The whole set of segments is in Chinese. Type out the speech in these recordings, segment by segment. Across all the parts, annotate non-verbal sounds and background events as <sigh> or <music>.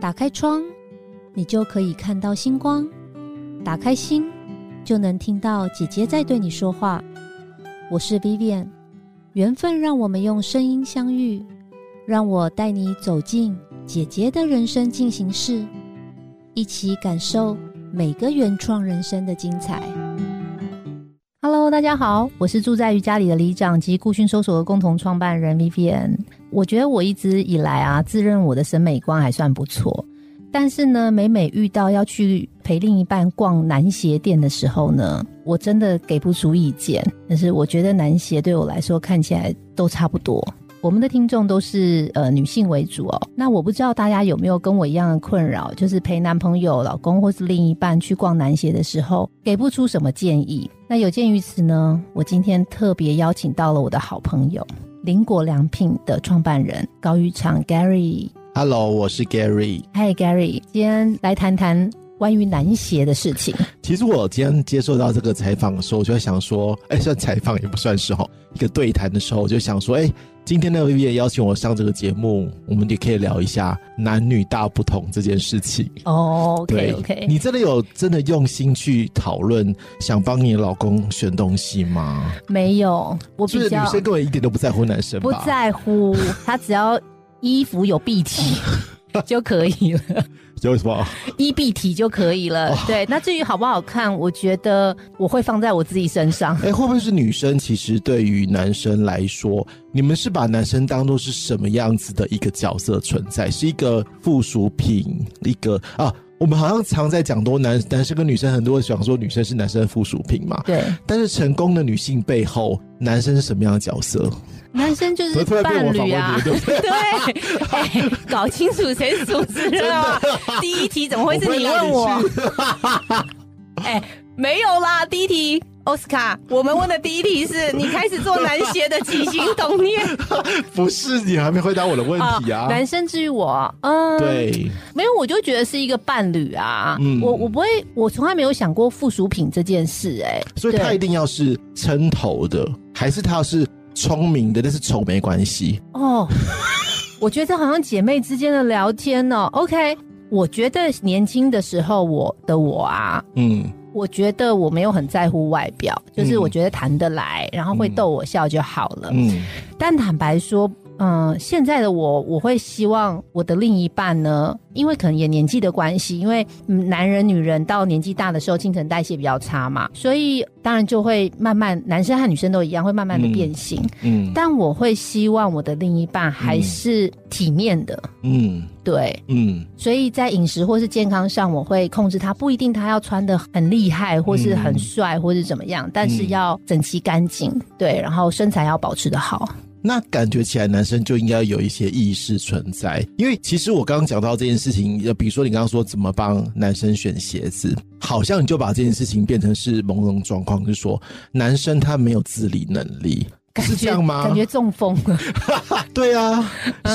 打开窗，你就可以看到星光；打开心，就能听到姐姐在对你说话。我是 Vivian，缘分让我们用声音相遇，让我带你走进姐姐的人生进行式，一起感受每个原创人生的精彩。Hello，大家好，我是住在瑜伽里的里长及顾讯搜索的共同创办人 Vivian。我觉得我一直以来啊，自认我的审美观还算不错，但是呢，每每遇到要去陪另一半逛男鞋店的时候呢，我真的给不出意见。但是我觉得男鞋对我来说看起来都差不多。我们的听众都是呃女性为主哦，那我不知道大家有没有跟我一样的困扰，就是陪男朋友、老公或是另一半去逛男鞋的时候，给不出什么建议。那有鉴于此呢，我今天特别邀请到了我的好朋友。林果良品的创办人高玉昌 Gary。Hello，我是 Gary。Hi Gary，今天来谈谈关于男鞋的事情。其实我今天接受到这个采访的时候，我就在想说，哎，算采访也不算是哈，一个对谈的时候，我就想说，哎，今天那位也邀请我上这个节目，我们也可以聊一下男女大不同这件事情。哦，OK OK，你真的有真的用心去讨论，想帮你老公选东西吗？没有，我比较女生根本一点都不在乎男生，不在乎，他只要衣服有蔽体 <laughs> 就可以了。有什么？一 B 体就可以了。对，那至于好不好看，我觉得我会放在我自己身上。<laughs> 哎，会不会是女生？其实对于男生来说，你们是把男生当做是什么样子的一个角色存在？是一个附属品？一个啊？我们好像常在讲多男男生跟女生，很多人想说女生是男生的附属品嘛。对。但是成功的女性背后，男生是什么样的角色？男生就是伴侣啊。<laughs> 对。搞清楚谁是主持人啊？第一题怎么会是你问我？<laughs> 哎，没有啦，第一题。奥斯卡，我们问的第一题是你开始做男鞋的起心动念，<laughs> 不是你还没回答我的问题啊？男生至于我，嗯，对，没有，我就觉得是一个伴侣啊。嗯，我我不会，我从来没有想过附属品这件事，哎，所以他一定要是撑头的，还是他要是聪明的？但是丑没关系哦。我觉得好像姐妹之间的聊天呢。OK，我觉得年轻的时候我的我啊，嗯。我觉得我没有很在乎外表，就是我觉得谈得来，然后会逗我笑就好了。嗯，但坦白说。嗯，现在的我，我会希望我的另一半呢，因为可能也年纪的关系，因为男人、女人到年纪大的时候，新陈代谢比较差嘛，所以当然就会慢慢，男生和女生都一样，会慢慢的变形。嗯，但我会希望我的另一半还是体面的。嗯，对，嗯，所以在饮食或是健康上，我会控制他，不一定他要穿的很厉害，或是很帅，或是怎么样，但是要整齐干净，对，然后身材要保持的好。那感觉起来，男生就应该有一些意识存在，因为其实我刚刚讲到这件事情，比如说你刚刚说怎么帮男生选鞋子，好像你就把这件事情变成是朦胧状况，就是说男生他没有自理能力，是这样吗？感觉中风了。<laughs> <laughs> 对啊，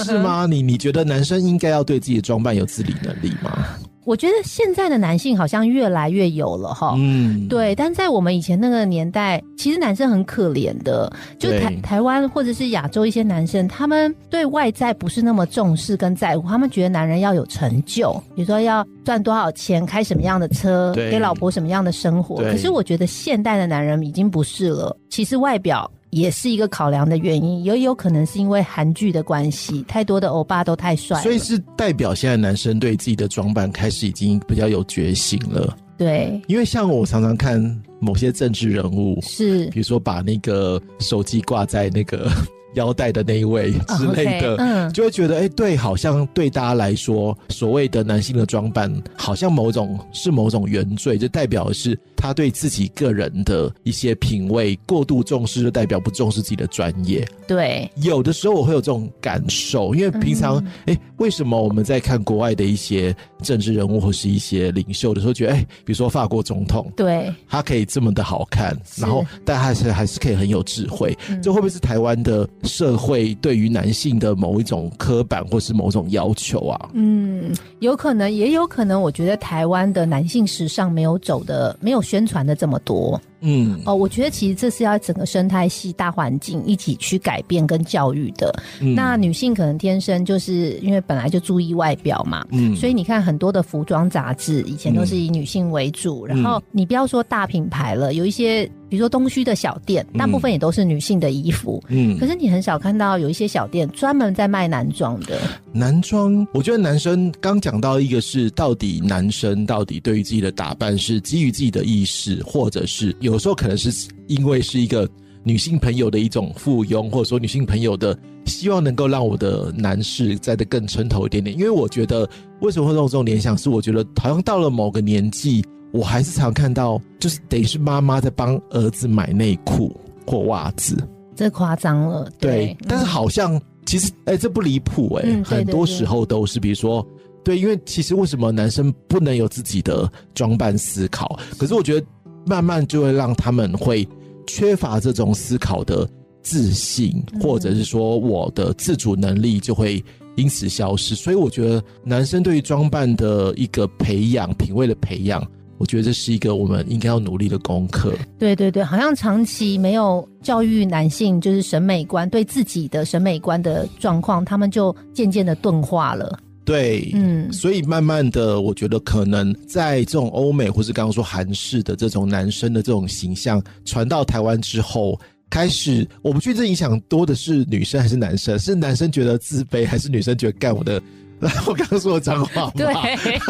是吗？你你觉得男生应该要对自己的装扮有自理能力吗？我觉得现在的男性好像越来越有了哈，嗯，对，但在我们以前那个年代，其实男生很可怜的，就台台湾或者是亚洲一些男生，他们对外在不是那么重视跟在乎，他们觉得男人要有成就，比如说要赚多少钱，开什么样的车，给老婆什么样的生活。可是我觉得现代的男人已经不是了，其实外表。也是一个考量的原因，也有可能是因为韩剧的关系，太多的欧巴都太帅，所以是代表现在男生对自己的装扮开始已经比较有决心了。对，因为像我常常看某些政治人物，是比如说把那个手机挂在那个。腰带的那一位之类的，嗯，就会觉得，哎，对，好像对大家来说，所谓的男性的装扮，好像某种是某种原罪，就代表的是他对自己个人的一些品味过度重视，就代表不重视自己的专业。对，有的时候我会有这种感受，因为平常，哎，为什么我们在看国外的一些政治人物或是一些领袖的时候，觉得，哎，比如说法国总统，对，他可以这么的好看，然后但还是还是可以很有智慧，这会不会是台湾的？社会对于男性的某一种刻板或是某种要求啊？嗯，有可能，也有可能，我觉得台湾的男性时尚没有走的，没有宣传的这么多。嗯，哦，我觉得其实这是要整个生态系大环境一起去改变跟教育的。那女性可能天生就是因为本来就注意外表嘛，嗯，所以你看很多的服装杂志以前都是以女性为主，然后你不要说大品牌了，有一些。比如说东区的小店，大部分也都是女性的衣服，嗯，可是你很少看到有一些小店专门在卖男装的。男装，我觉得男生刚讲到一个是，到底男生到底对于自己的打扮是基于自己的意识，或者是有时候可能是因为是一个女性朋友的一种附庸，或者说女性朋友的希望能够让我的男士栽的更撑头一点点。因为我觉得为什么会有这种联想，是我觉得好像到了某个年纪。我还是常看到，就是等于是妈妈在帮儿子买内裤或袜子，这夸张了。对，但是好像其实，哎，这不离谱哎，很多时候都是，比如说，对，因为其实为什么男生不能有自己的装扮思考？可是我觉得慢慢就会让他们会缺乏这种思考的自信，或者是说我的自主能力就会因此消失。所以我觉得男生对于装扮的一个培养、品味的培养。我觉得这是一个我们应该要努力的功课。对对对，好像长期没有教育男性，就是审美观对自己的审美观的状况，他们就渐渐的钝化了。对，嗯，所以慢慢的，我觉得可能在这种欧美或是刚刚说韩式的这种男生的这种形象传到台湾之后，开始我不确定影响多的是女生还是男生，是男生觉得自卑，还是女生觉得干我的？<laughs> 我刚刚说的脏话，对，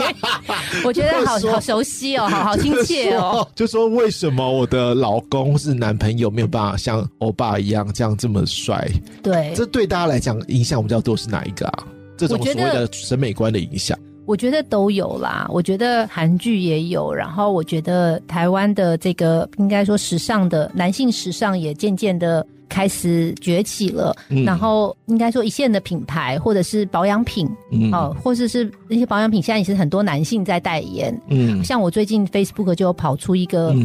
<laughs> 我觉得好好熟悉哦，好好亲切哦。就说为什么我的老公是男朋友没有办法像欧巴一样这样这么帅？对，这对大家来讲影响比较多是哪一个啊？这种所谓的审美观的影响，我觉得都有啦。我觉得韩剧也有，然后我觉得台湾的这个应该说时尚的男性时尚也渐渐的。开始崛起了，然后应该说一线的品牌或者是保养品，哦，或者是那些保养品，现在也是很多男性在代言。嗯，像我最近 Facebook 就跑出一个，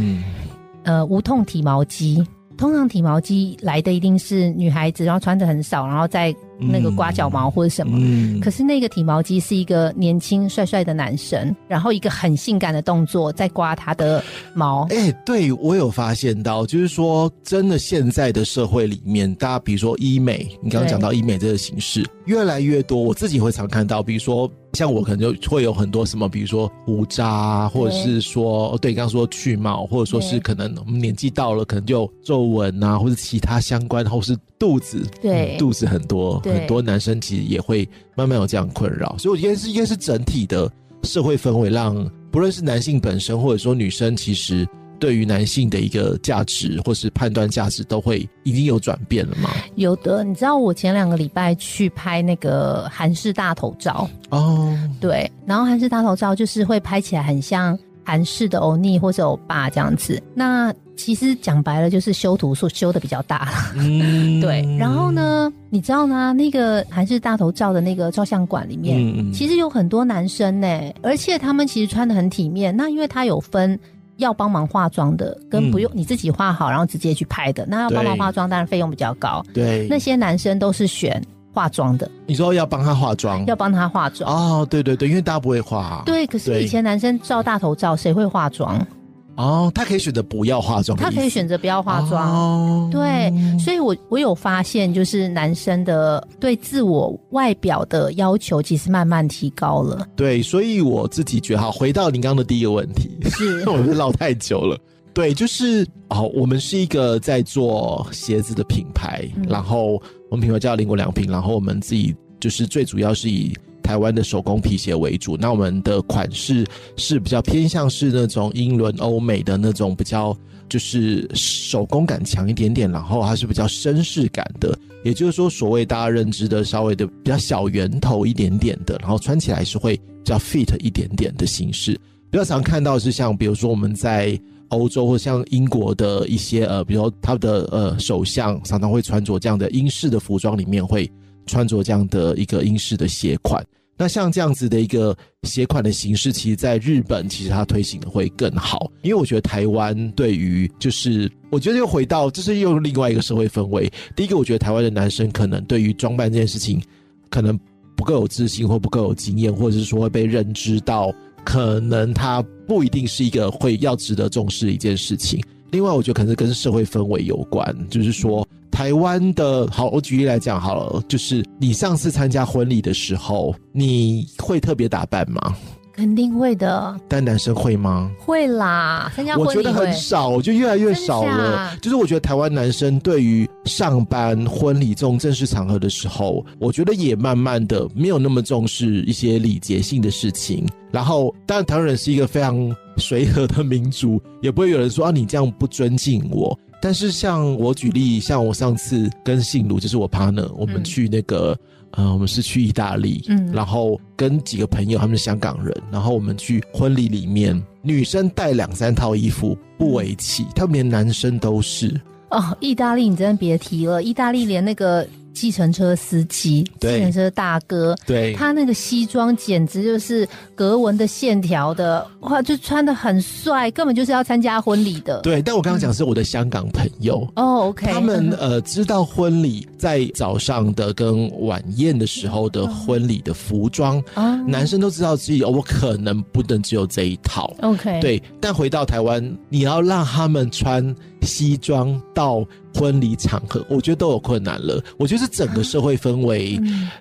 呃，无痛体毛机。通常体毛机来的一定是女孩子，然后穿的很少，然后再那个刮脚毛或者什么。可是那个体毛机是一个年轻帅帅的男生，然后一个很性感的动作在刮他的毛。哎，对我有发现到，就是说真的，现在的社会里面，大家比如说医美，你刚刚讲到医美这个形式越来越多，我自己会常看到，比如说。像我可能就会有很多什么，比如说胡渣，或者是说，对，刚刚说去毛，或者说是可能我们年纪到了，可能就皱纹啊，或者其他相关，或是肚子，对，肚子很多，很多男生其实也会慢慢有这样困扰。所以我觉得是应该是整体的社会氛围，让不论是男性本身，或者说女生，其实。对于男性的一个价值或是判断价值，都会已经有转变了吗？有的，你知道我前两个礼拜去拍那个韩式大头照哦，对，然后韩式大头照就是会拍起来很像韩式的欧尼或者欧巴这样子。那其实讲白了就是修图数修的比较大了，<laughs> 对。然后呢，你知道吗？那个韩式大头照的那个照相馆里面，其实有很多男生呢，而且他们其实穿的很体面。那因为他有分。要帮忙化妆的，跟不用你自己化好，然后直接去拍的，那要帮忙化妆，当然费用比较高。对，那些男生都是选化妆的。你说要帮他化妆，要帮他化妆哦，对对对，因为大家不会化。对，可是以前男生照大头照，谁会化妆？哦，他可以选择不要化妆，他可以选择不要化妆。哦对，所以我我有发现，就是男生的对自我外表的要求其实慢慢提高了。对，所以我自己觉得，好，回到您刚刚的第一个问题，是 <laughs> 我们唠太久了。对，就是哦，我们是一个在做鞋子的品牌，然后我们品牌叫林国良品，然后我们自己就是最主要是以。台湾的手工皮鞋为主，那我们的款式是比较偏向是那种英伦欧美的那种比较，就是手工感强一点点，然后它是比较绅士感的，也就是说，所谓大家认知的稍微的比较小圆头一点点的，然后穿起来是会比较 fit 一点点的形式。比较常看到是像，比如说我们在欧洲或像英国的一些呃，比如他的呃首相常常会穿着这样的英式的服装，里面会穿着这样的一个英式的鞋款。那像这样子的一个携款的形式，其实在日本其实它推行的会更好，因为我觉得台湾对于就是我觉得又回到这是又另外一个社会氛围。第一个，我觉得台湾的男生可能对于装扮这件事情可能不够有自信，或不够有经验，或者是说会被认知到，可能他不一定是一个会要值得重视的一件事情。另外，我觉得可能是跟社会氛围有关，就是说。台湾的好，我举例来讲好了，就是你上次参加婚礼的时候，你会特别打扮吗？肯定会的。但男生会吗？会啦，参加婚礼我觉得很少，我就越来越少了。就是我觉得台湾男生对于上班、婚礼这种正式场合的时候，我觉得也慢慢的没有那么重视一些礼节性的事情。然后，当然台湾人是一个非常随和的民族，也不会有人说啊你这样不尊敬我。但是像我举例，像我上次跟信卢，就是我 partner，我们去那个，呃，我们是去意大利，嗯，然后跟几个朋友，他们是香港人，然后我们去婚礼里面，女生带两三套衣服不为奇，他们连男生都是。哦，意大利你真的别提了，意大利连那个。计程车司机，计程车大哥，对，他那个西装简直就是格纹的线条的，哇，就穿的很帅，根本就是要参加婚礼的。对，但我刚刚讲是我的香港朋友哦，OK，他们呃知道婚礼在早上的跟晚宴的时候的婚礼的服装，男生都知道自己我可能不能只有这一套，OK，对，但回到台湾，你要让他们穿西装到。婚礼场合，我觉得都有困难了。我觉得是整个社会氛围，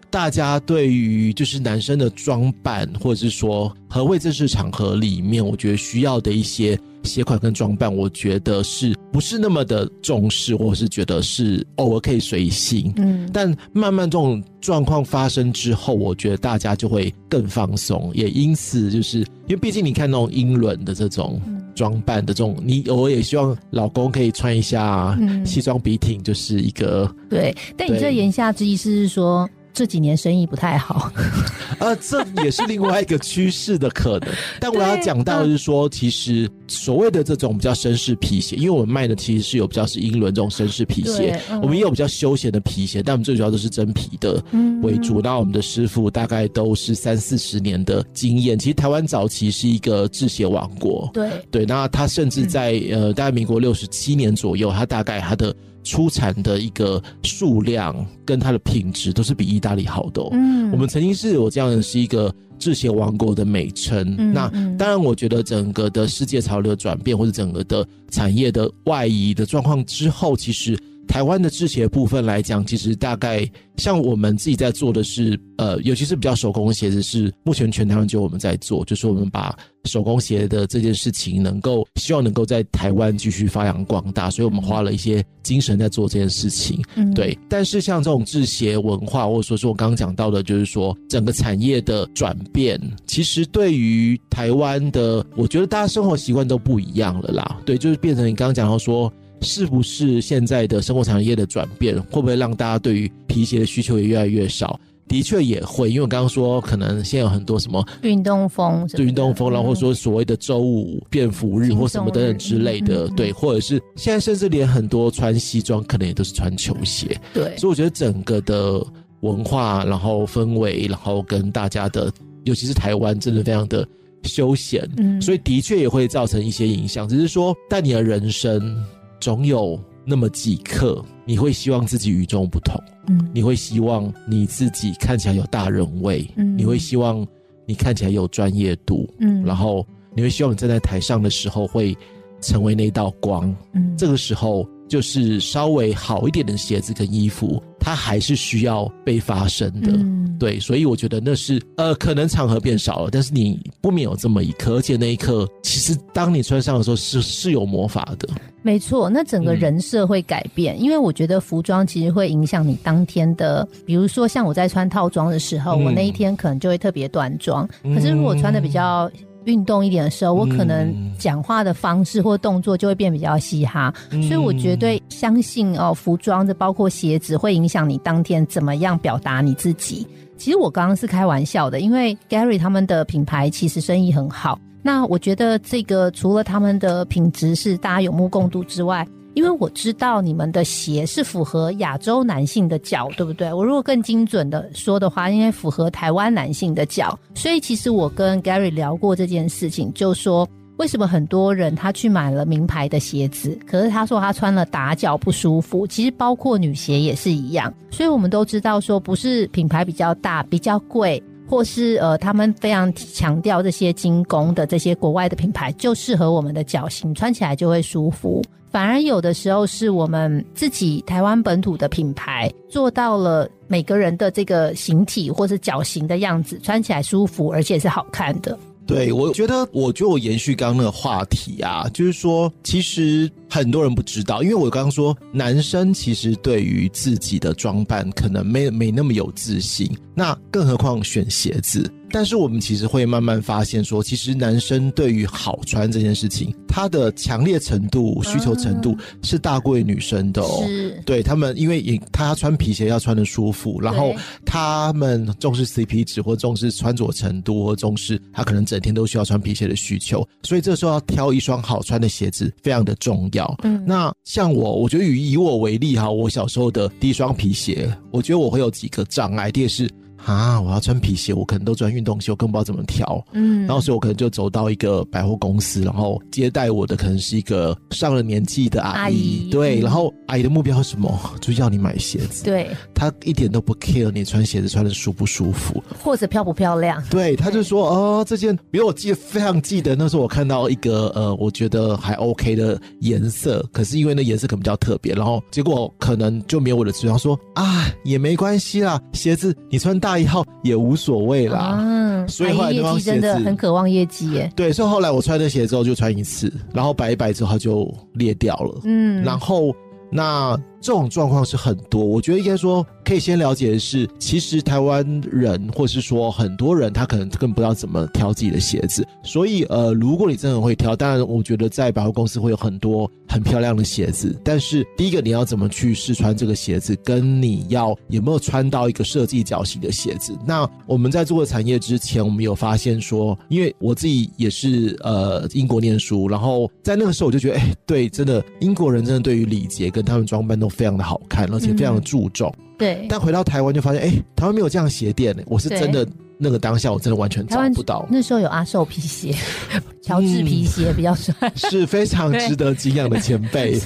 大家对于就是男生的装扮，或者是说何谓正式场合里面，我觉得需要的一些鞋款跟装扮，我觉得是不是那么的重视，或者是觉得是偶尔可以随性。嗯，但慢慢这种状况发生之后，我觉得大家就会更放松，也因此就是因为毕竟你看那种英伦的这种。装扮的这种，你偶尔也希望老公可以穿一下西装笔挺，就是一个对。但你这言下之意是说？这几年生意不太好，<laughs> 呃，这也是另外一个趋势的可能。但我要讲到的是说，其实所谓的这种比较绅士皮鞋，因为我们卖的其实是有比较是英伦这种绅士皮鞋，我们也有比较休闲的皮鞋，但我们最主要都是真皮的为主。那我们的师傅大概都是三四十年的经验。其实台湾早期是一个制鞋王国，对对。那他甚至在呃，大概民国六十七年左右，他大概他的。出产的一个数量跟它的品质都是比意大利好的。嗯，我们曾经是有这样是一个制鞋王国的美称。那当然，我觉得整个的世界潮流转变或者整个的产业的外移的状况之后，其实。台湾的制鞋部分来讲，其实大概像我们自己在做的是，呃，尤其是比较手工鞋子，是目前全台湾只有我们在做，就是我们把手工鞋的这件事情能够希望能够在台湾继续发扬光大，所以我们花了一些精神在做这件事情。嗯，对。但是像这种制鞋文化，或者说是我刚刚讲到的，就是说整个产业的转变，其实对于台湾的，我觉得大家生活习惯都不一样了啦。对，就是变成你刚刚讲到说。是不是现在的生活产业的转变，会不会让大家对于皮鞋的需求也越来越少？的确也会，因为我刚刚说，可能现在有很多什么运动风，对运动风，然后说所谓的周五便服日或什么等等之类的，对，或者是现在甚至连很多穿西装可能也都是穿球鞋，对。所以我觉得整个的文化，然后氛围，然后跟大家的，尤其是台湾，真的非常的休闲，嗯，所以的确也会造成一些影响。只是说，但你的人生。总有那么几刻，你会希望自己与众不同，嗯，你会希望你自己看起来有大人味，嗯，你会希望你看起来有专业度，嗯，然后你会希望你站在台上的时候会成为那道光，嗯，这个时候就是稍微好一点的鞋子跟衣服。它还是需要被发生的，对，所以我觉得那是呃，可能场合变少了，但是你不免有这么一刻，而且那一刻其实当你穿上的时候是是有魔法的。没错，那整个人设会改变，因为我觉得服装其实会影响你当天的，比如说像我在穿套装的时候，我那一天可能就会特别端庄，可是如果穿的比较。运动一点的时候，我可能讲话的方式或动作就会变比较嘻哈，所以我绝对相信哦，服装的包括鞋子会影响你当天怎么样表达你自己。其实我刚刚是开玩笑的，因为 Gary 他们的品牌其实生意很好。那我觉得这个除了他们的品质是大家有目共睹之外，因为我知道你们的鞋是符合亚洲男性的脚，对不对？我如果更精准的说的话，应该符合台湾男性的脚。所以其实我跟 Gary 聊过这件事情，就说为什么很多人他去买了名牌的鞋子，可是他说他穿了打脚不舒服。其实包括女鞋也是一样。所以我们都知道说，不是品牌比较大、比较贵。或是呃，他们非常强调这些精工的这些国外的品牌，就适合我们的脚型，穿起来就会舒服。反而有的时候是我们自己台湾本土的品牌做到了每个人的这个形体或者脚型的样子，穿起来舒服，而且是好看的。对，我觉得，我觉得我延续刚刚那个话题啊，就是说，其实很多人不知道，因为我刚刚说，男生其实对于自己的装扮可能没没那么有自信，那更何况选鞋子。但是我们其实会慢慢发现，说其实男生对于好穿这件事情，他的强烈程度、需求程度是大过于女生的哦。对他们，因为也他穿皮鞋要穿的舒服，然后他们重视 CP 值或重视穿着程度或重视他可能整天都需要穿皮鞋的需求，所以这时候要挑一双好穿的鞋子非常的重要。嗯，那像我，我觉得以以我为例哈，我小时候的第一双皮鞋，我觉得我会有几个障碍，第一是。啊！我要穿皮鞋，我可能都穿运动鞋，我更不知道怎么调。嗯，然后所以我可能就走到一个百货公司，然后接待我的可能是一个上了年纪的阿姨。对，然后阿姨的目标是什么？<laughs> 就要你买鞋子。对，她一点都不 care 你穿鞋子穿的舒不舒服，或者漂不漂亮。对，她就说哦，这件，比如我记得非常记得，那时候我看到一个呃，我觉得还 OK 的颜色，可是因为那颜色可能比较特别，然后结果可能就没有我的尺寸，说啊也没关系啦，鞋子你穿大。一号也无所谓啦，嗯，<laughs> 所以后来业绩真的很渴望业绩耶。对，所以后来我穿那鞋之后就穿一次，然后摆一摆之后就裂掉了，嗯，然后那。这种状况是很多，我觉得应该说可以先了解的是，其实台湾人或是说很多人他可能更不知道怎么挑自己的鞋子，所以呃，如果你真的会挑，当然我觉得在百货公司会有很多很漂亮的鞋子，但是第一个你要怎么去试穿这个鞋子，跟你要有没有穿到一个设计脚型的鞋子。那我们在做产业之前，我们有发现说，因为我自己也是呃英国念书，然后在那个时候我就觉得，哎，对，真的英国人真的对于礼节跟他们装扮都。非常的好看，而且非常的注重。对，但回到台湾就发现，哎，台湾没有这样鞋店呢。我是真的那个当下，我真的完全找不到。那时候有阿寿皮鞋、<laughs> 乔治皮鞋比较帅，是非常值得敬仰的前辈。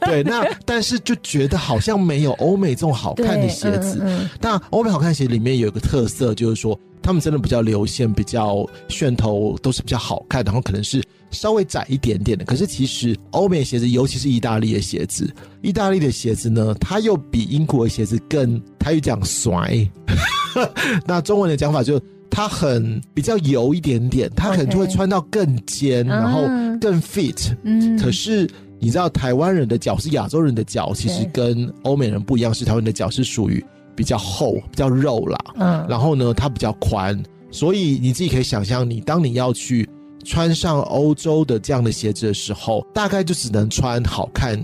对，那但是就觉得好像没有欧美这种好看的鞋子。但欧美好看鞋里面有一个特色，就是说他们真的比较流线、比较楦头都是比较好看，然后可能是。稍微窄一点点的，可是其实欧美鞋子，尤其是意大利的鞋子，意大利的鞋子呢，它又比英国的鞋子更，它又讲甩。<laughs> 那中文的讲法就它很比较油一点点，它可能就会穿到更尖，然后更 fit。嗯，可是你知道台湾人的脚是亚洲人的脚，其实跟欧美人不一样，是台湾的脚是属于比较厚、比较肉啦。嗯，然后呢，它比较宽，所以你自己可以想象，你当你要去。穿上欧洲的这样的鞋子的时候，大概就只能穿好看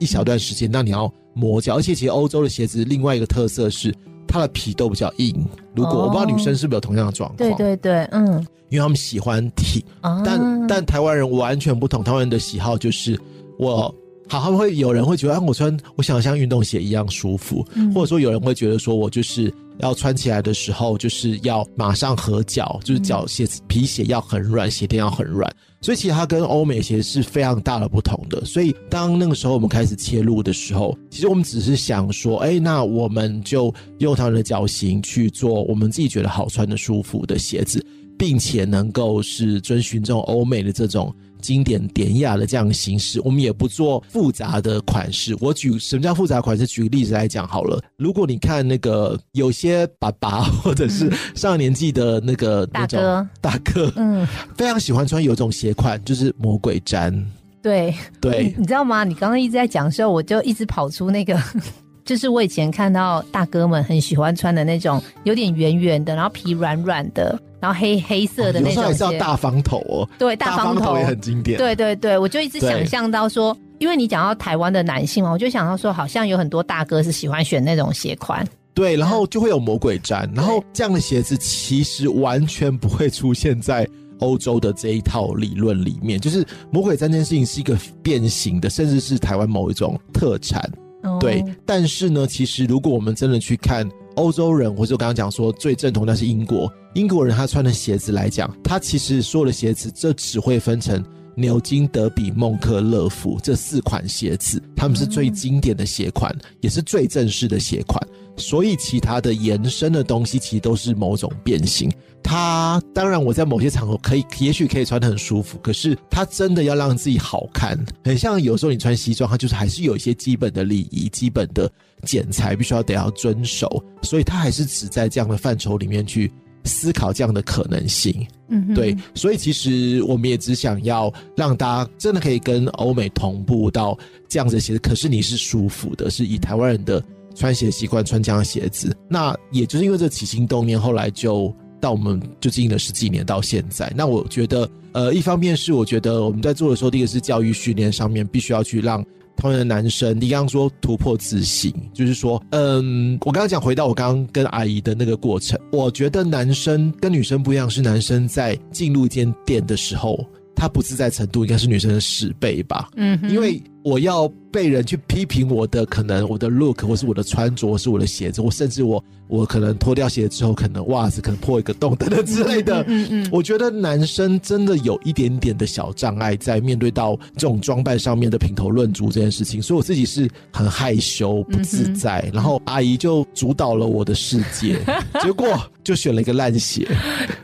一小段时间。那你要磨脚，而且其实欧洲的鞋子另外一个特色是它的皮都比较硬。如果我不知道女生是不是有同样的状况，对对对，嗯，因为他们喜欢挺，但但台湾人完全不同，台湾人的喜好就是我好，他们会有人会觉得，啊，我穿我想像运动鞋一样舒服，或者说有人会觉得说我就是。要穿起来的时候，就是要马上合脚，就是脚鞋子皮鞋要很软，鞋垫要很软，所以其实它跟欧美鞋是非常大的不同的。所以当那个时候我们开始切入的时候，其实我们只是想说，哎，那我们就用他们的脚型去做我们自己觉得好穿的、舒服的鞋子，并且能够是遵循这种欧美的这种。经典典雅的这样形式，我们也不做复杂的款式。我举什么叫复杂款式？举个例子来讲好了。如果你看那个有些爸爸或者是上年纪的那个大哥大哥，嗯，非常喜欢穿有一种鞋款，就是魔鬼毡。对对，你知道吗？你刚刚一直在讲的时候，我就一直跑出那个，就是我以前看到大哥们很喜欢穿的那种，有点圆圆的，然后皮软软的。然后黑黑色的那种，有时叫大方头哦。对，大方头也很经典。对对对，我就一直想象到说，因为你讲到台湾的男性嘛，我就想到说，好像有很多大哥是喜欢选那种鞋款。对，然后就会有魔鬼毡，然后这样的鞋子其实完全不会出现在欧洲的这一套理论里面，就是魔鬼毡这件事情是一个变形的，甚至是台湾某一种特产。对，但是呢，其实如果我们真的去看欧洲人，或者我刚刚讲说最正统那是英国，英国人他穿的鞋子来讲，他其实所有的鞋子这只会分成牛津、德比、孟克、乐福这四款鞋子，他们是最经典的鞋款，也是最正式的鞋款。所以，其他的延伸的东西其实都是某种变形。它当然，我在某些场合可以，也许可以穿得很舒服。可是，它真的要让自己好看，很像有时候你穿西装，它就是还是有一些基本的礼仪、基本的剪裁，必须要得要遵守。所以，它还是只在这样的范畴里面去思考这样的可能性。嗯，对。所以，其实我们也只想要让大家真的可以跟欧美同步到这样子鞋子，可是你是舒服的，是以台湾人的。穿鞋习惯穿这样的鞋子，那也就是因为这起心动念，后来就到我们就经营了十几年到现在。那我觉得，呃，一方面是我觉得我们在做的时候，第一个是教育训练上面必须要去让同样的男生，你刚刚说突破自信，就是说，嗯，我刚刚讲回到我刚刚跟阿姨的那个过程，我觉得男生跟女生不一样，是男生在进入一间店的时候，他不自在程度应该是女生的十倍吧，嗯，因为我要。被人去批评我的可能我的 look 或是我的穿着或是我的鞋子，我甚至我我可能脱掉鞋之后，可能袜子可能破一个洞等等之类的。嗯嗯，我觉得男生真的有一点点的小障碍在面对到这种装扮上面的评头论足这件事情，所以我自己是很害羞不自在。然后阿姨就主导了我的世界，<laughs> 结果就选了一个烂鞋。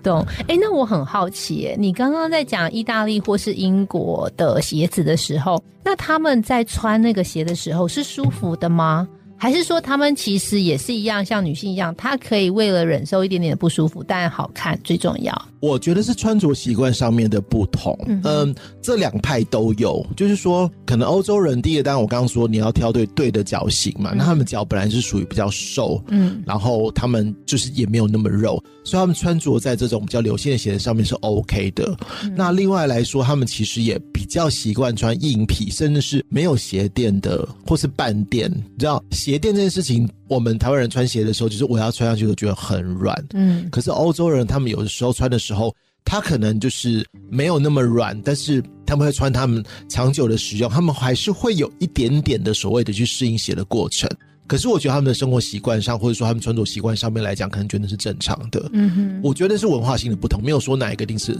懂？哎，那我很好奇，你刚刚在讲意大利或是英国的鞋子的时候，那他们在穿。那个鞋的时候是舒服的吗？还是说他们其实也是一样，像女性一样，她可以为了忍受一点点的不舒服，但好看最重要。我觉得是穿着习惯上面的不同，嗯，这两派都有。就是说，可能欧洲人第一个，当然我刚刚说你要挑对对的脚型嘛，那他们脚本来是属于比较瘦，嗯，然后他们就是也没有那么肉，所以他们穿着在这种比较流线的鞋子上面是 OK 的。那另外来说，他们其实也比较习惯穿硬皮，甚至是没有鞋垫的，或是半垫。你知道鞋垫这件事情，我们台湾人穿鞋的时候，就是我要穿上去都觉得很软，嗯，可是欧洲人他们有的时候穿的时候。他可能就是没有那么软，但是他们会穿他们长久的使用，他们还是会有一点点的所谓的去适应鞋的过程。可是我觉得他们的生活习惯上，或者说他们穿着习惯上面来讲，可能觉得是正常的。嗯哼，我觉得是文化性的不同，没有说哪一个定是，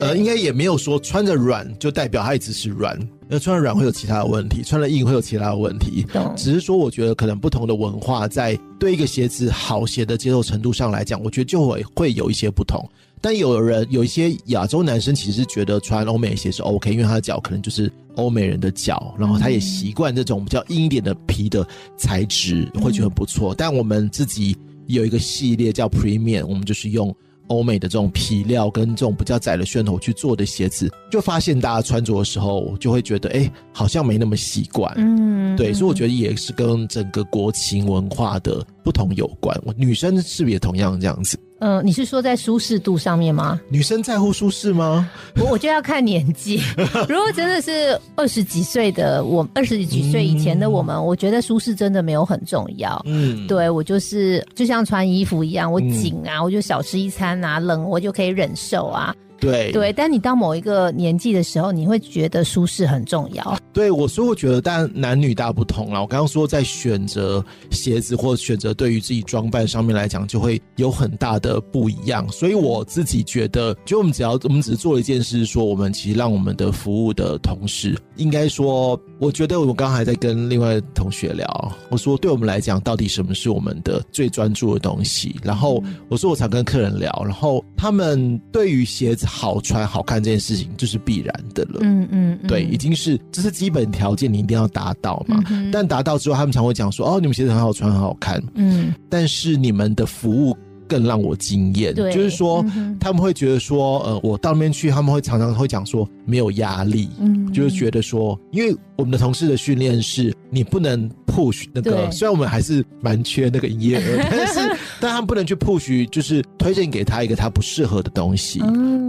呃，应该也没有说穿着软就代表它一直是软，那穿着软会有其他的问题，穿着硬会有其他的问题。只是说我觉得可能不同的文化在对一个鞋子好鞋的接受程度上来讲，我觉得就会会有一些不同。但有人有一些亚洲男生其实觉得穿欧美鞋是 OK，因为他的脚可能就是欧美人的脚，然后他也习惯这种比较硬一点的皮的材质，会觉得不错。但我们自己有一个系列叫 Premium，我们就是用欧美的这种皮料跟这种比较窄的楦头去做的鞋子，就发现大家穿着的时候就会觉得，哎，好像没那么习惯。嗯，对，所以我觉得也是跟整个国情文化的不同有关。我女生是不是也同样这样子？嗯，你是说在舒适度上面吗？女生在乎舒适吗？我我就要看年纪。<laughs> 如果真的是二十几岁的我，二十几岁以前的我们，我觉得舒适真的没有很重要。嗯，对我就是就像穿衣服一样，我紧啊，我就少吃一餐啊，冷我就可以忍受啊。对对，但你到某一个年纪的时候，你会觉得舒适很重要。对，我所以我觉得，但男女大不同了。我刚刚说，在选择鞋子或选择对于自己装扮上面来讲，就会有很大的不一样。所以我自己觉得，就我们只要我们只是做了一件事，说我们其实让我们的服务的同事，应该说，我觉得我刚刚还在跟另外同学聊，我说对我们来讲，到底什么是我们的最专注的东西？然后我说我常跟客人聊，然后他们对于鞋子。好穿好看这件事情就是必然的了，嗯嗯，对，已经是这是基本条件，你一定要达到嘛。但达到之后，他们常会讲说：“哦，你们鞋子很好穿，很好看。”嗯，但是你们的服务更让我惊艳。对，就是说他们会觉得说：“呃，我到那边去，他们会常常会讲说没有压力。”嗯，就是觉得说，因为我们的同事的训练是你不能 push 那个，虽然我们还是蛮缺那个营业额，<laughs> 但是。但他们不能去 push，就是推荐给他一个他不适合的东西，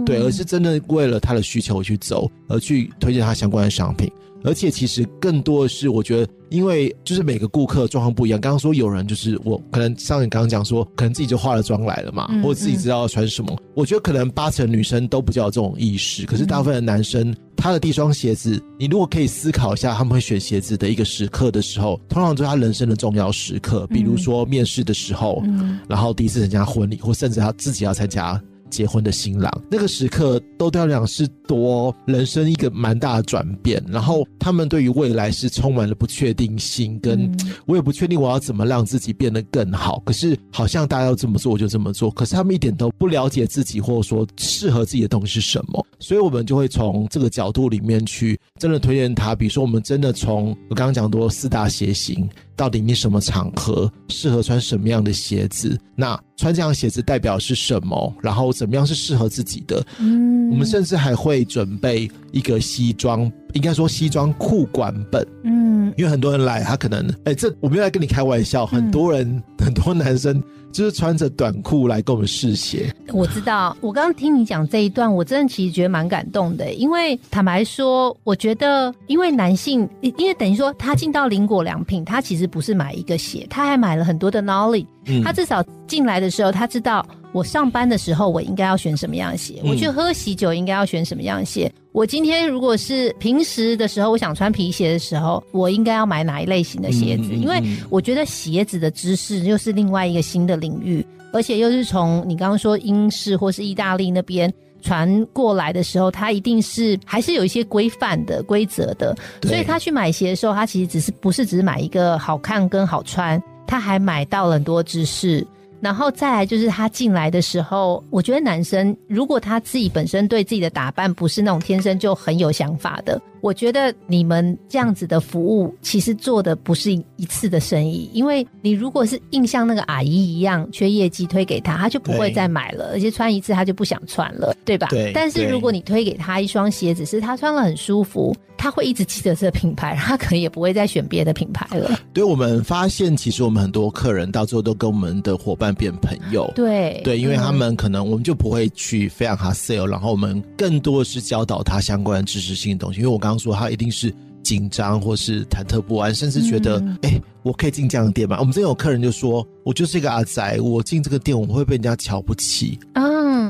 对，而是真的为了他的需求去走，而去推荐他相关的商品。而且其实更多的是，我觉得，因为就是每个顾客状况不一样。刚刚说有人就是我可能像你刚刚讲说，可能自己就化了妆来了嘛，或者自己知道要穿什么。我觉得可能八成女生都比较有这种意识，可是大部分的男生，他的第一双鞋子，你如果可以思考一下，他们会选鞋子的一个时刻的时候，通常都是他人生的重要时刻，比如说面试的时候，然后第一次参加婚礼，或甚至他自己要参加。结婚的新郎，那个时刻都对他讲是多人生一个蛮大的转变。然后他们对于未来是充满了不确定性，跟我也不确定我要怎么让自己变得更好。可是好像大家要这么做，我就这么做。可是他们一点都不了解自己，或者说适合自己的东西是什么。所以我们就会从这个角度里面去真的推荐他。比如说，我们真的从我刚刚讲多四大鞋型。到底你什么场合适合穿什么样的鞋子？那穿这样鞋子代表是什么？然后怎么样是适合自己的？嗯，我们甚至还会准备一个西装，应该说西装裤管本。嗯，因为很多人来，他可能，哎，这我没有来跟你开玩笑，很多人，<laughs> 很多男生。就是穿着短裤来跟我们试鞋。我知道，我刚刚听你讲这一段，我真的其实觉得蛮感动的。因为坦白说，我觉得，因为男性，因为等于说他进到林果良品，他其实不是买一个鞋，他还买了很多的 knowledge。他至少进来的时候，他知道我上班的时候我应该要选什么样的鞋，我去喝喜酒应该要选什么样的鞋。我今天如果是平时的时候，我想穿皮鞋的时候，我应该要买哪一类型的鞋子？因为我觉得鞋子的知识又是另外一个新的领域，而且又是从你刚刚说英式或是意大利那边传过来的时候，它一定是还是有一些规范的规则的。所以他去买鞋的时候，他其实只是不是只是买一个好看跟好穿，他还买到了很多知识。然后再来就是他进来的时候，我觉得男生如果他自己本身对自己的打扮不是那种天生就很有想法的。我觉得你们这样子的服务，其实做的不是一次的生意，因为你如果是硬像那个阿姨一样缺业绩推给他，他就不会再买了，而且穿一次他就不想穿了，对吧？对。但是如果你推给他一双鞋子，是他穿了很舒服，他会一直记得这个品牌，他可能也不会再选别的品牌了。对，我们发现其实我们很多客人到最后都跟我们的伙伴变朋友。对对，因为他们可能我们就不会去非常哈 sale，然后我们更多的是教导他相关知识性的东西，因为我刚。刚说他一定是紧张或是忐忑不安，甚至觉得，哎，我可以进这样的店吗？我们这有客人就说，我就是一个阿仔，我进这个店我会被人家瞧不起。嗯，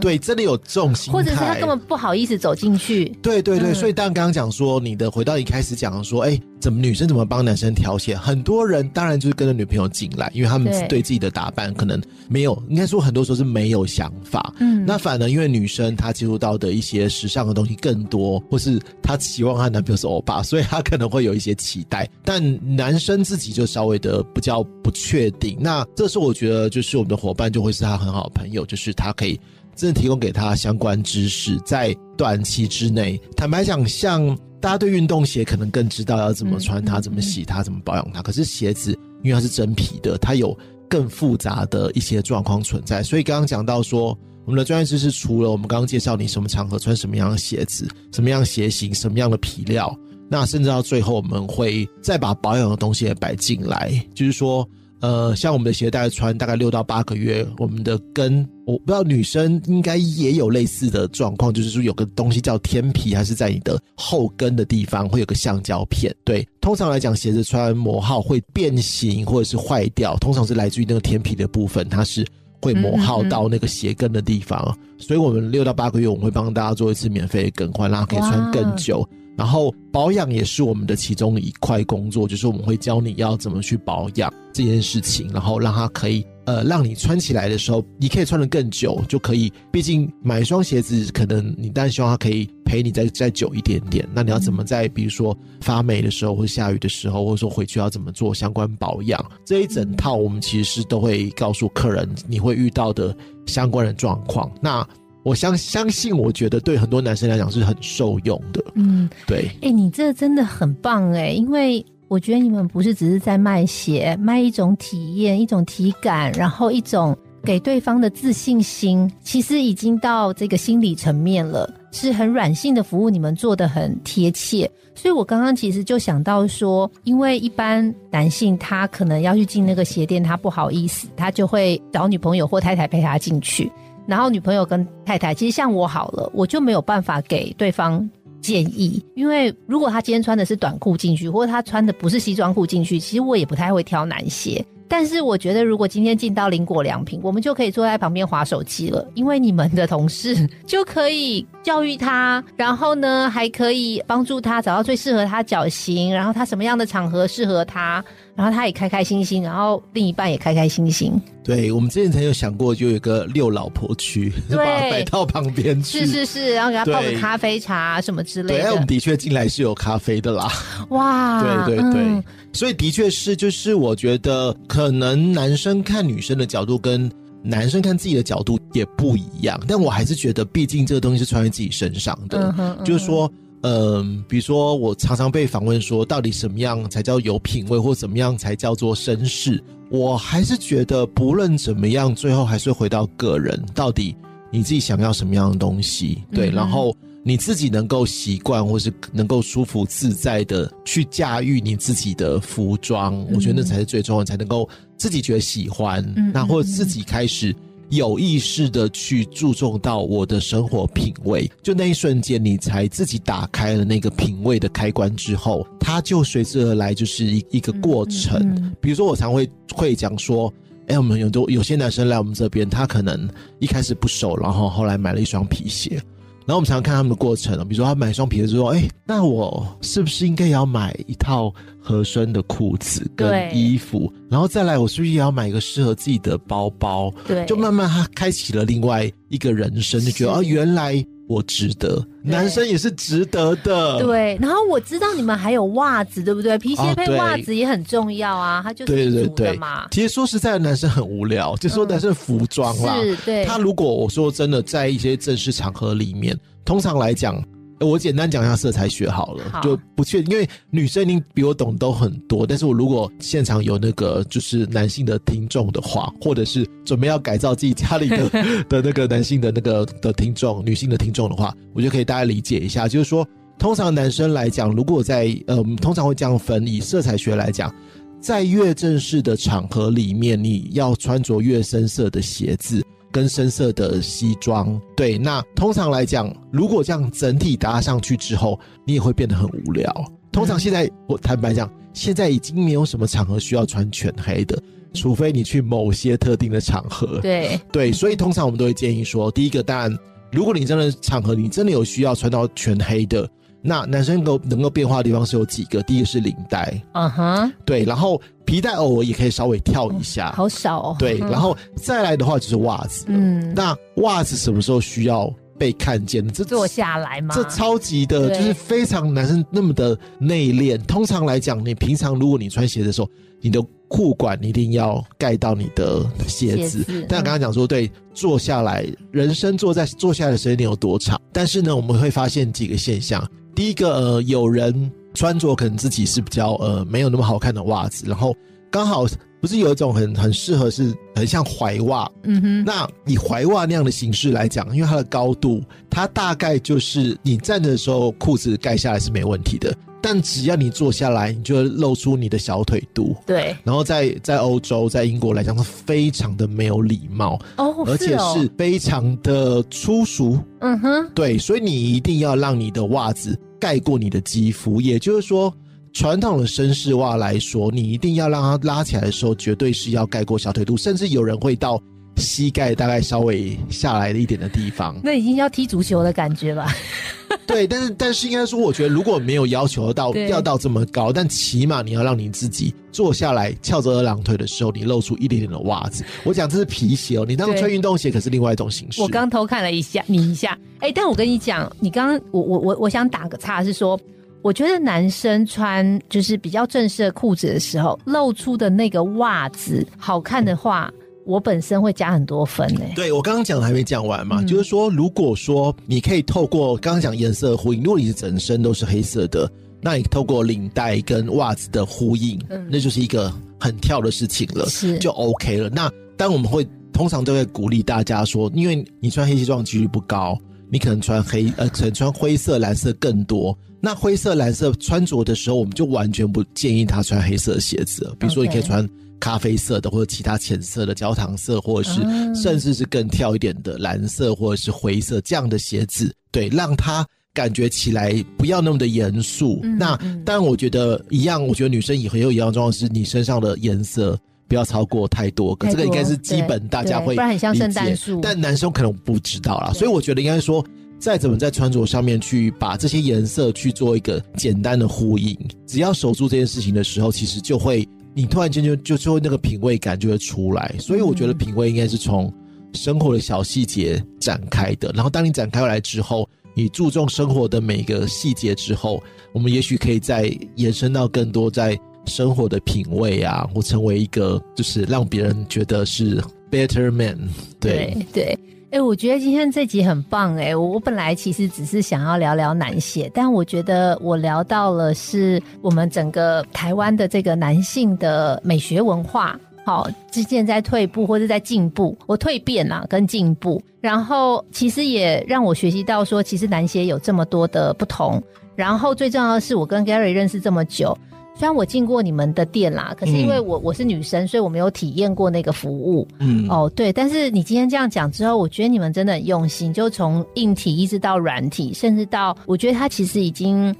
对，真的有这种心态，或者是他根本不好意思走进去。对对对，所以当然刚刚讲说，你的回到一开始讲说，哎。怎么女生怎么帮男生挑选？很多人当然就是跟着女朋友进来，因为他们对自己的打扮可能没有，应该说很多时候是没有想法。嗯，那反而因为女生她接触到的一些时尚的东西更多，或是她期望她男朋友是欧巴，所以她可能会有一些期待。但男生自己就稍微的比较不确定。那这时候我觉得就是我们的伙伴就会是他很好的朋友，就是他可以真的提供给他相关知识，在短期之内，坦白讲，像。大家对运动鞋可能更知道要怎么穿它、怎么洗它、怎么保养它。可是鞋子，因为它是真皮的，它有更复杂的一些状况存在。所以刚刚讲到说，我们的专业知识除了我们刚刚介绍你什么场合穿什么样的鞋子、什么样鞋型、什么样的皮料，那甚至到最后我们会再把保养的东西也摆进来，就是说。呃，像我们的鞋带穿大概六到八个月，我们的跟我不知道女生应该也有类似的状况，就是说有个东西叫天皮，还是在你的后跟的地方会有个橡胶片。对，通常来讲，鞋子穿磨耗会变形或者是坏掉，通常是来自于那个天皮的部分，它是会磨耗到那个鞋跟的地方。所以我们六到八个月，我们会帮大家做一次免费更换，然后可以穿更久。然后保养也是我们的其中一块工作，就是我们会教你要怎么去保养这件事情，然后让它可以呃让你穿起来的时候，你可以穿得更久，就可以。毕竟买一双鞋子，可能你当然希望它可以陪你再再久一点点。那你要怎么在比如说发霉的时候，或下雨的时候，或者说回去要怎么做相关保养？这一整套我们其实是都会告诉客人你会遇到的相关的状况。那我相相信，我觉得对很多男生来讲是很受用的。嗯，对。哎，你这真的很棒哎，因为我觉得你们不是只是在卖鞋，卖一种体验、一种体感，然后一种给对方的自信心，其实已经到这个心理层面了，是很软性的服务，你们做的很贴切。所以我刚刚其实就想到说，因为一般男性他可能要去进那个鞋店，他不好意思，他就会找女朋友或太太陪他进去。然后女朋友跟太太，其实像我好了，我就没有办法给对方建议，因为如果他今天穿的是短裤进去，或者他穿的不是西装裤进去，其实我也不太会挑男鞋。但是我觉得，如果今天进到林果良品，我们就可以坐在旁边划手机了，因为你们的同事就可以教育他，然后呢，还可以帮助他找到最适合他脚型，然后他什么样的场合适合他，然后他也开开心心，然后另一半也开开心心。对，我们之前曾有想过，就有一个遛老婆区，<laughs> 把它摆到旁边去，是是是，然后给他泡个咖啡茶什么之类的。对，我们的确进来是有咖啡的啦。哇，<laughs> 对对对。所以的确是，就是我觉得可能男生看女生的角度跟男生看自己的角度也不一样，但我还是觉得，毕竟这个东西是穿在自己身上的。就是说，嗯，比如说我常常被访问说，到底什么样才叫有品味，或怎么样才叫做绅士？我还是觉得，不论怎么样，最后还是回到个人，到底你自己想要什么样的东西？对，然后。你自己能够习惯，或是能够舒服自在的去驾驭你自己的服装，我觉得那才是最重要，才能够自己觉得喜欢，那或者自己开始有意识的去注重到我的生活品味，就那一瞬间，你才自己打开了那个品味的开关之后，它就随之而来就是一一个过程。比如说，我常会会讲说，哎，我们有多有些男生来我们这边，他可能一开始不熟，然后后来买了一双皮鞋。然后我们常常看他们的过程比如说他买一双皮鞋之后，哎，那我是不是应该也要买一套合身的裤子跟衣服？然后再来，我是不是也要买一个适合自己的包包？对，就慢慢他开启了另外一个人生，就觉得啊，原来。我值得，男生也是值得的。对，然后我知道你们还有袜子，对不对？皮鞋配袜子也很重要啊，它就是对对对嘛。其实说实在的，男生很无聊，就说男生服装啦。是，对。他如果我说真的，在一些正式场合里面，通常来讲。我简单讲一下色彩学好了，就不确定，因为女生一定比我懂都很多。但是我如果现场有那个就是男性的听众的话，或者是准备要改造自己家里的 <laughs> 的那个男性的那个的听众、女性的听众的话，我就可以大家理解一下。就是说，通常男生来讲，如果在呃，通常会这样分，以色彩学来讲，在越正式的场合里面，你要穿着越深色的鞋子。跟深色的西装，对，那通常来讲，如果这样整体搭上去之后，你也会变得很无聊。通常现在我坦白讲，现在已经没有什么场合需要穿全黑的，除非你去某些特定的场合。对对，所以通常我们都会建议说，第一个，当然，如果你真的场合你真的有需要穿到全黑的。那男生够能够变化的地方是有几个，第一个是领带，嗯哼，对，然后皮带偶尔也可以稍微跳一下，好少哦，对，然后再来的话就是袜子，嗯，那袜子什么时候需要被看见？这坐下来吗？这超级的，就是非常男生那么的内敛。通常来讲，你平常如果你穿鞋的时候，你的裤管一定要盖到你的鞋子。但刚刚讲说，对，坐下来，人生坐在坐下来的时间有多长？但是呢，我们会发现几个现象。第一个，呃，有人穿着可能自己是比较呃没有那么好看的袜子，然后刚好不是有一种很很适合是很像怀袜，嗯哼，那以怀袜那样的形式来讲，因为它的高度，它大概就是你站的时候裤子盖下来是没问题的，但只要你坐下来，你就会露出你的小腿肚，对，然后在在欧洲在英国来讲是非常的没有礼貌。哦，而且是非常的粗俗。嗯哼，对，所以你一定要让你的袜子盖过你的肌肤，也就是说，传统的绅士袜来说，你一定要让它拉起来的时候，绝对是要盖过小腿肚，甚至有人会到膝盖大概稍微下来的一点的地方。那已经要踢足球的感觉吧？<laughs> 对，但是但是应该说，我觉得如果没有要求到要到这么高，但起码你要让你自己坐下来翘着二郎腿的时候，你露出一点点的袜子。我讲这是皮鞋哦，你当穿运动鞋可是另外一种形式。我刚偷看了一下你一下，哎，但我跟你讲，你刚刚我我我我想打个岔是说，我觉得男生穿就是比较正式的裤子的时候，露出的那个袜子好看的话。我本身会加很多分诶，对我刚刚讲的还没讲完嘛，就是说，如果说你可以透过刚刚讲颜色呼应，如果你是整身都是黑色的，那你透过领带跟袜子的呼应，那就是一个很跳的事情了，是就 OK 了。那当我们会通常都会鼓励大家说，因为你穿黑西装几率不高，你可能穿黑呃，可能穿灰色、蓝色更多。那灰色、蓝色穿着的时候，我们就完全不建议他穿黑色的鞋子，比如说你可以穿。咖啡色的或者其他浅色的焦糖色，或者是甚至是更跳一点的蓝色或者是灰色这样的鞋子，对，让他感觉起来不要那么的严肃。那当然，我觉得一样，我觉得女生也很有一样状况，是你身上的颜色不要超过太多，这个应该是基本大家会，不然很像圣诞树。但男生可能不知道啦，所以我觉得应该说，再怎么在穿着上面去把这些颜色去做一个简单的呼应，只要守住这件事情的时候，其实就会你突然间就就就会那个品味感就会出来。所以我觉得品味应该是从生活的小细节展开的，然后当你展开来之后。你注重生活的每一个细节之后，我们也许可以再延伸到更多在生活的品味啊，或成为一个就是让别人觉得是 better man。对对，哎，我觉得今天这集很棒哎，我本来其实只是想要聊聊男鞋，但我觉得我聊到了是我们整个台湾的这个男性的美学文化。好，之前在退步或者在进步，我蜕变啊，跟进步，然后其实也让我学习到说，其实男鞋有这么多的不同。然后最重要的是，我跟 Gary 认识这么久，虽然我进过你们的店啦，可是因为我我是女生，所以我没有体验过那个服务。嗯，哦，对。但是你今天这样讲之后，我觉得你们真的很用心，就从硬体一直到软体，甚至到我觉得它其实已经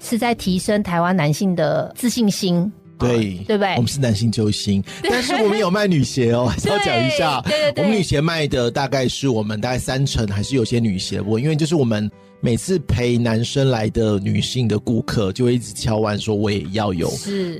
是在提升台湾男性的自信心。对，对不对？我们是男性救星，但是我们有卖女鞋哦，还是要讲一下。对对对，我们女鞋卖的大概是我们大概三成，还是有些女鞋我因为就是我们。每次陪男生来的女性的顾客，就会一直敲完说我也要有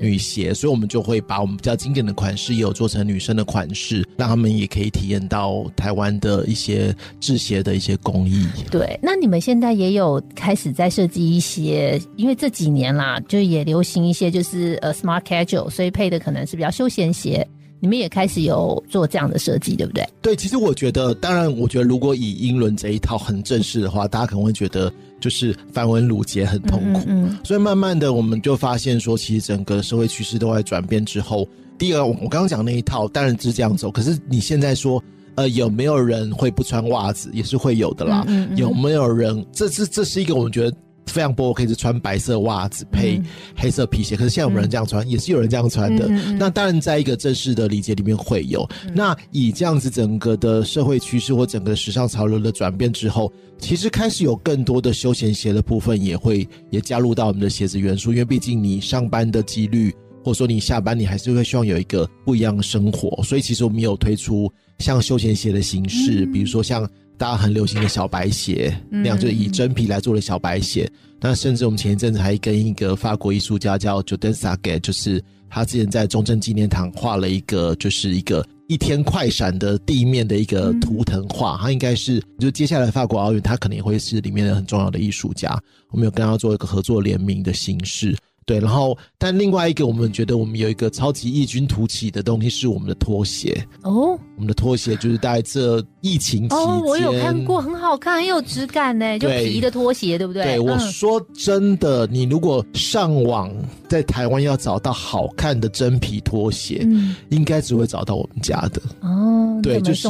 女鞋，所以我们就会把我们比较经典的款式也有做成女生的款式，让他们也可以体验到台湾的一些制鞋的一些工艺。对，那你们现在也有开始在设计一些，因为这几年啦，就也流行一些就是呃 smart casual，所以配的可能是比较休闲鞋。你们也开始有做这样的设计，对不对？对，其实我觉得，当然，我觉得如果以英伦这一套很正式的话，大家可能会觉得就是繁文缛节很痛苦。嗯，所以慢慢的，我们就发现说，其实整个社会趋势都在转变之后，第二，我我刚刚讲那一套当然是这样走，可是你现在说，呃，有没有人会不穿袜子，也是会有的啦。有没有人？这是这是一个我们觉得。非常不 OK 是穿白色袜子配黑色皮鞋，可是现在有人这样穿，也是有人这样穿的。那当然，在一个正式的礼节里面会有。那以这样子整个的社会趋势或整个时尚潮流的转变之后，其实开始有更多的休闲鞋的部分也会也加入到我们的鞋子元素，因为毕竟你上班的几率，或者说你下班，你还是会希望有一个不一样的生活。所以其实我们有推出像休闲鞋的形式，比如说像。大家很流行的小白鞋，那样就以真皮来做的小白鞋。那甚至我们前一阵子还跟一个法国艺术家叫 Jordan Sage，就是他之前在中正纪念堂画了一个，就是一个一天快闪的地面的一个图腾画。他应该是就接下来法国奥运，他可能也会是里面的很重要的艺术家。我们有跟他做一个合作联名的形式。对，然后，但另外一个，我们觉得我们有一个超级异军突起的东西是我们的拖鞋哦。我们的拖鞋就是在这疫情期间，哦，我有看过，很好看，很有质感呢，就皮的拖鞋，对不对？对，我说真的，你如果上网在台湾要找到好看的真皮拖鞋，嗯，应该只会找到我们家的哦。对，就是。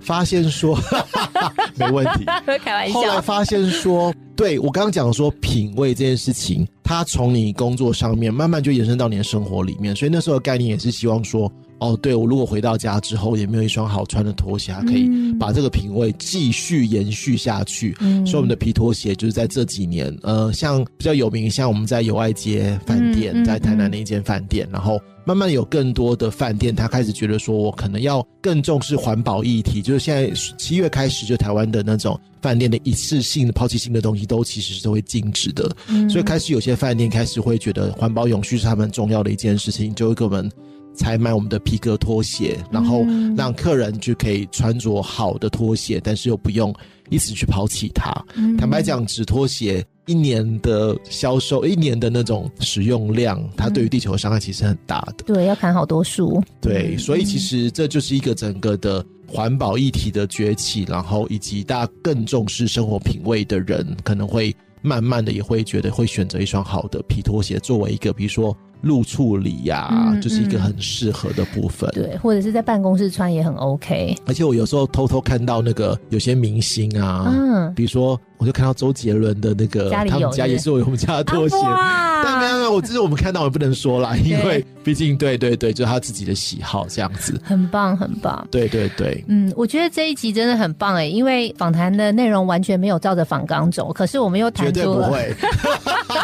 发现说 <laughs> 没问题，开玩笑。后来发现说。对我刚刚讲说品味这件事情，它从你工作上面慢慢就延伸到你的生活里面，所以那时候的概念也是希望说，哦，对我如果回到家之后也没有一双好穿的拖鞋，可以把这个品味继续延续下去。所以我们的皮拖鞋就是在这几年，呃，像比较有名，像我们在友爱街饭店，在台南的一间饭店，然后。慢慢有更多的饭店，他开始觉得说，我可能要更重视环保议题。就是现在七月开始，就台湾的那种饭店的一次性的抛弃性的东西，都其实是都会禁止的。所以开始有些饭店开始会觉得环保永续是他们重要的一件事情，就会给我们采买我们的皮革拖鞋，然后让客人就可以穿着好的拖鞋，但是又不用一直去抛弃它。坦白讲，纸拖鞋。一年的销售，一年的那种使用量，它对于地球的伤害其实很大的。对，要砍好多树。对，所以其实这就是一个整个的环保议题的崛起，然后以及大家更重视生活品味的人，可能会慢慢的也会觉得会选择一双好的皮拖鞋作为一个，比如说路处理呀，就是一个很适合的部分。对，或者是在办公室穿也很 OK。而且我有时候偷偷看到那个有些明星啊，嗯，比如说我就看到周杰伦的那个，他们家也是有我们家的拖鞋。<laughs> 但没有没有，我这是我们看到也不能说啦，<laughs> 因为毕竟对对对，就是他自己的喜好这样子。很棒很棒。对对对，嗯，我觉得这一集真的很棒哎，因为访谈的内容完全没有照着访纲走，可是我们又谈出了，<laughs>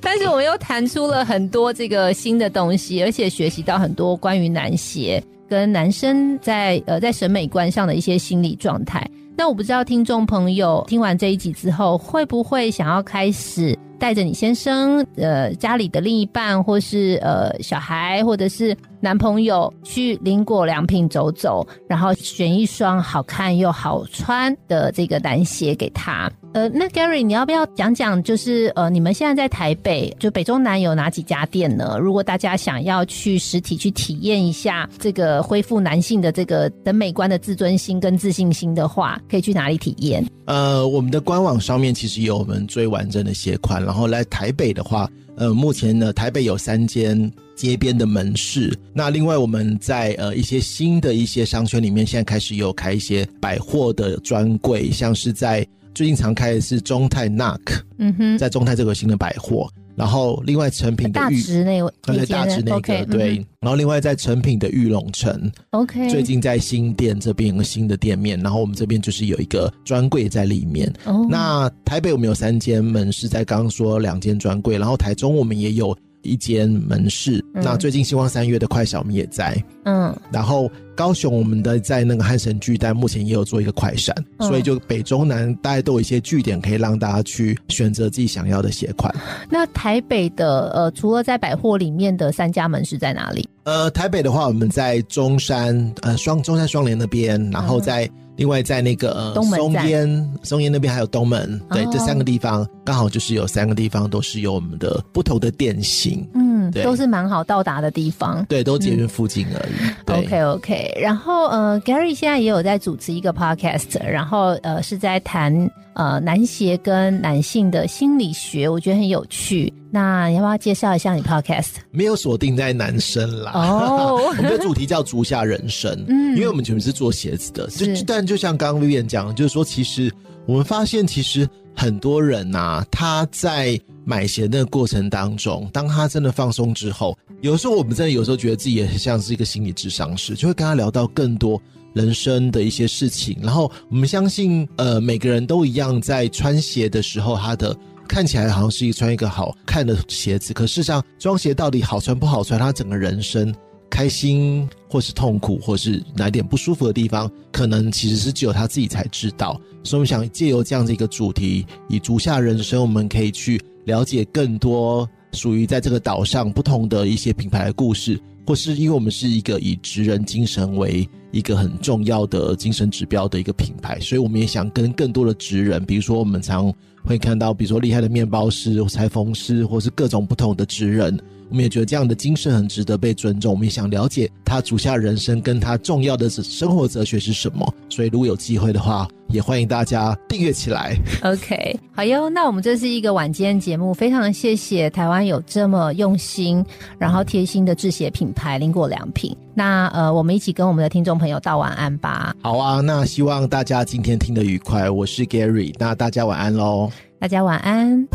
但是我们又谈出了很多这个新的东西，而且学习到很多关于男鞋跟男生在呃在审美观上的一些心理状态。那我不知道听众朋友听完这一集之后，会不会想要开始？带着你先生，呃，家里的另一半，或是呃小孩，或者是男朋友，去林果良品走走，然后选一双好看又好穿的这个男鞋给他。呃，那 Gary，你要不要讲讲，就是呃，你们现在在台北，就北中南有哪几家店呢？如果大家想要去实体去体验一下这个恢复男性的这个审美观的自尊心跟自信心的话，可以去哪里体验？呃，我们的官网上面其实有我们最完整的鞋款，然后来台北的话，呃，目前呢，台北有三间街边的门市。那另外我们在呃一些新的一些商圈里面，现在开始有开一些百货的专柜，像是在。最近常开的是中泰 NAK，嗯哼，在中泰这个新的百货，然后另外成品的大直那位，对大直那个对，然后另外在成品的玉龙城，OK，最近在新店这边有个新的店面，然后我们这边就是有一个专柜在里面。那台北我们有三间门市，在刚刚说两间专柜，然后台中我们也有。一间门市，那最近希望三月的快小米也在，嗯，然后高雄我们的在那个汉神巨蛋目前也有做一个快闪，所以就北中南大家都有一些据点可以让大家去选择自己想要的鞋款。那台北的呃，除了在百货里面的三家门市在哪里？呃，台北的话，我们在中山呃双中山双联那边，然后在。另外，在那个松烟松烟那边还有东门，对，这三个地方刚好就是有三个地方都是有我们的不同的店型，嗯，都是蛮好到达的地方，对，都捷运附近而已。OK OK，然后呃，Gary 现在也有在主持一个 Podcast，然后呃是在谈呃男鞋跟男性的心理学，我觉得很有趣。那你要不要介绍一下你 Podcast？没有锁定在男生啦，哦，<laughs> 我们的主题叫足下人生，嗯，因为我们全部是做鞋子的，就但就像刚刚 Vivian 讲，就是说，其实我们发现，其实很多人呐，他在买鞋的过程当中，当他真的放松之后，有时候我们真的有时候觉得自己也很像是一个心理智商师，就会跟他聊到更多人生的一些事情。然后我们相信，呃，每个人都一样，在穿鞋的时候，他的。看起来好像是一穿一个好看的鞋子，可事实上，这双鞋到底好穿不好穿，他整个人生开心或是痛苦，或是哪点不舒服的地方，可能其实是只有他自己才知道。所以，我们想借由这样的一个主题，以足下人生，我们可以去了解更多属于在这个岛上不同的一些品牌的故事，或是因为我们是一个以职人精神为一个很重要的精神指标的一个品牌，所以我们也想跟更多的职人，比如说我们常。会看到，比如说厉害的面包师、裁缝师，或是各种不同的职人，我们也觉得这样的精神很值得被尊重。我们也想了解他足下人生跟他重要的生活哲学是什么。所以，如果有机会的话，也欢迎大家订阅起来。OK，好哟。那我们这是一个晚间节目，非常谢谢台湾有这么用心、然后贴心的制鞋品牌林果良品。那呃，我们一起跟我们的听众朋友道晚安吧。好啊，那希望大家今天听得愉快。我是 Gary，那大家晚安喽。大家晚安。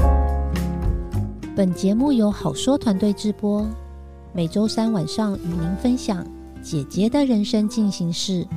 本节目由好说团队制播，每周三晚上与您分享姐姐的人生进行式。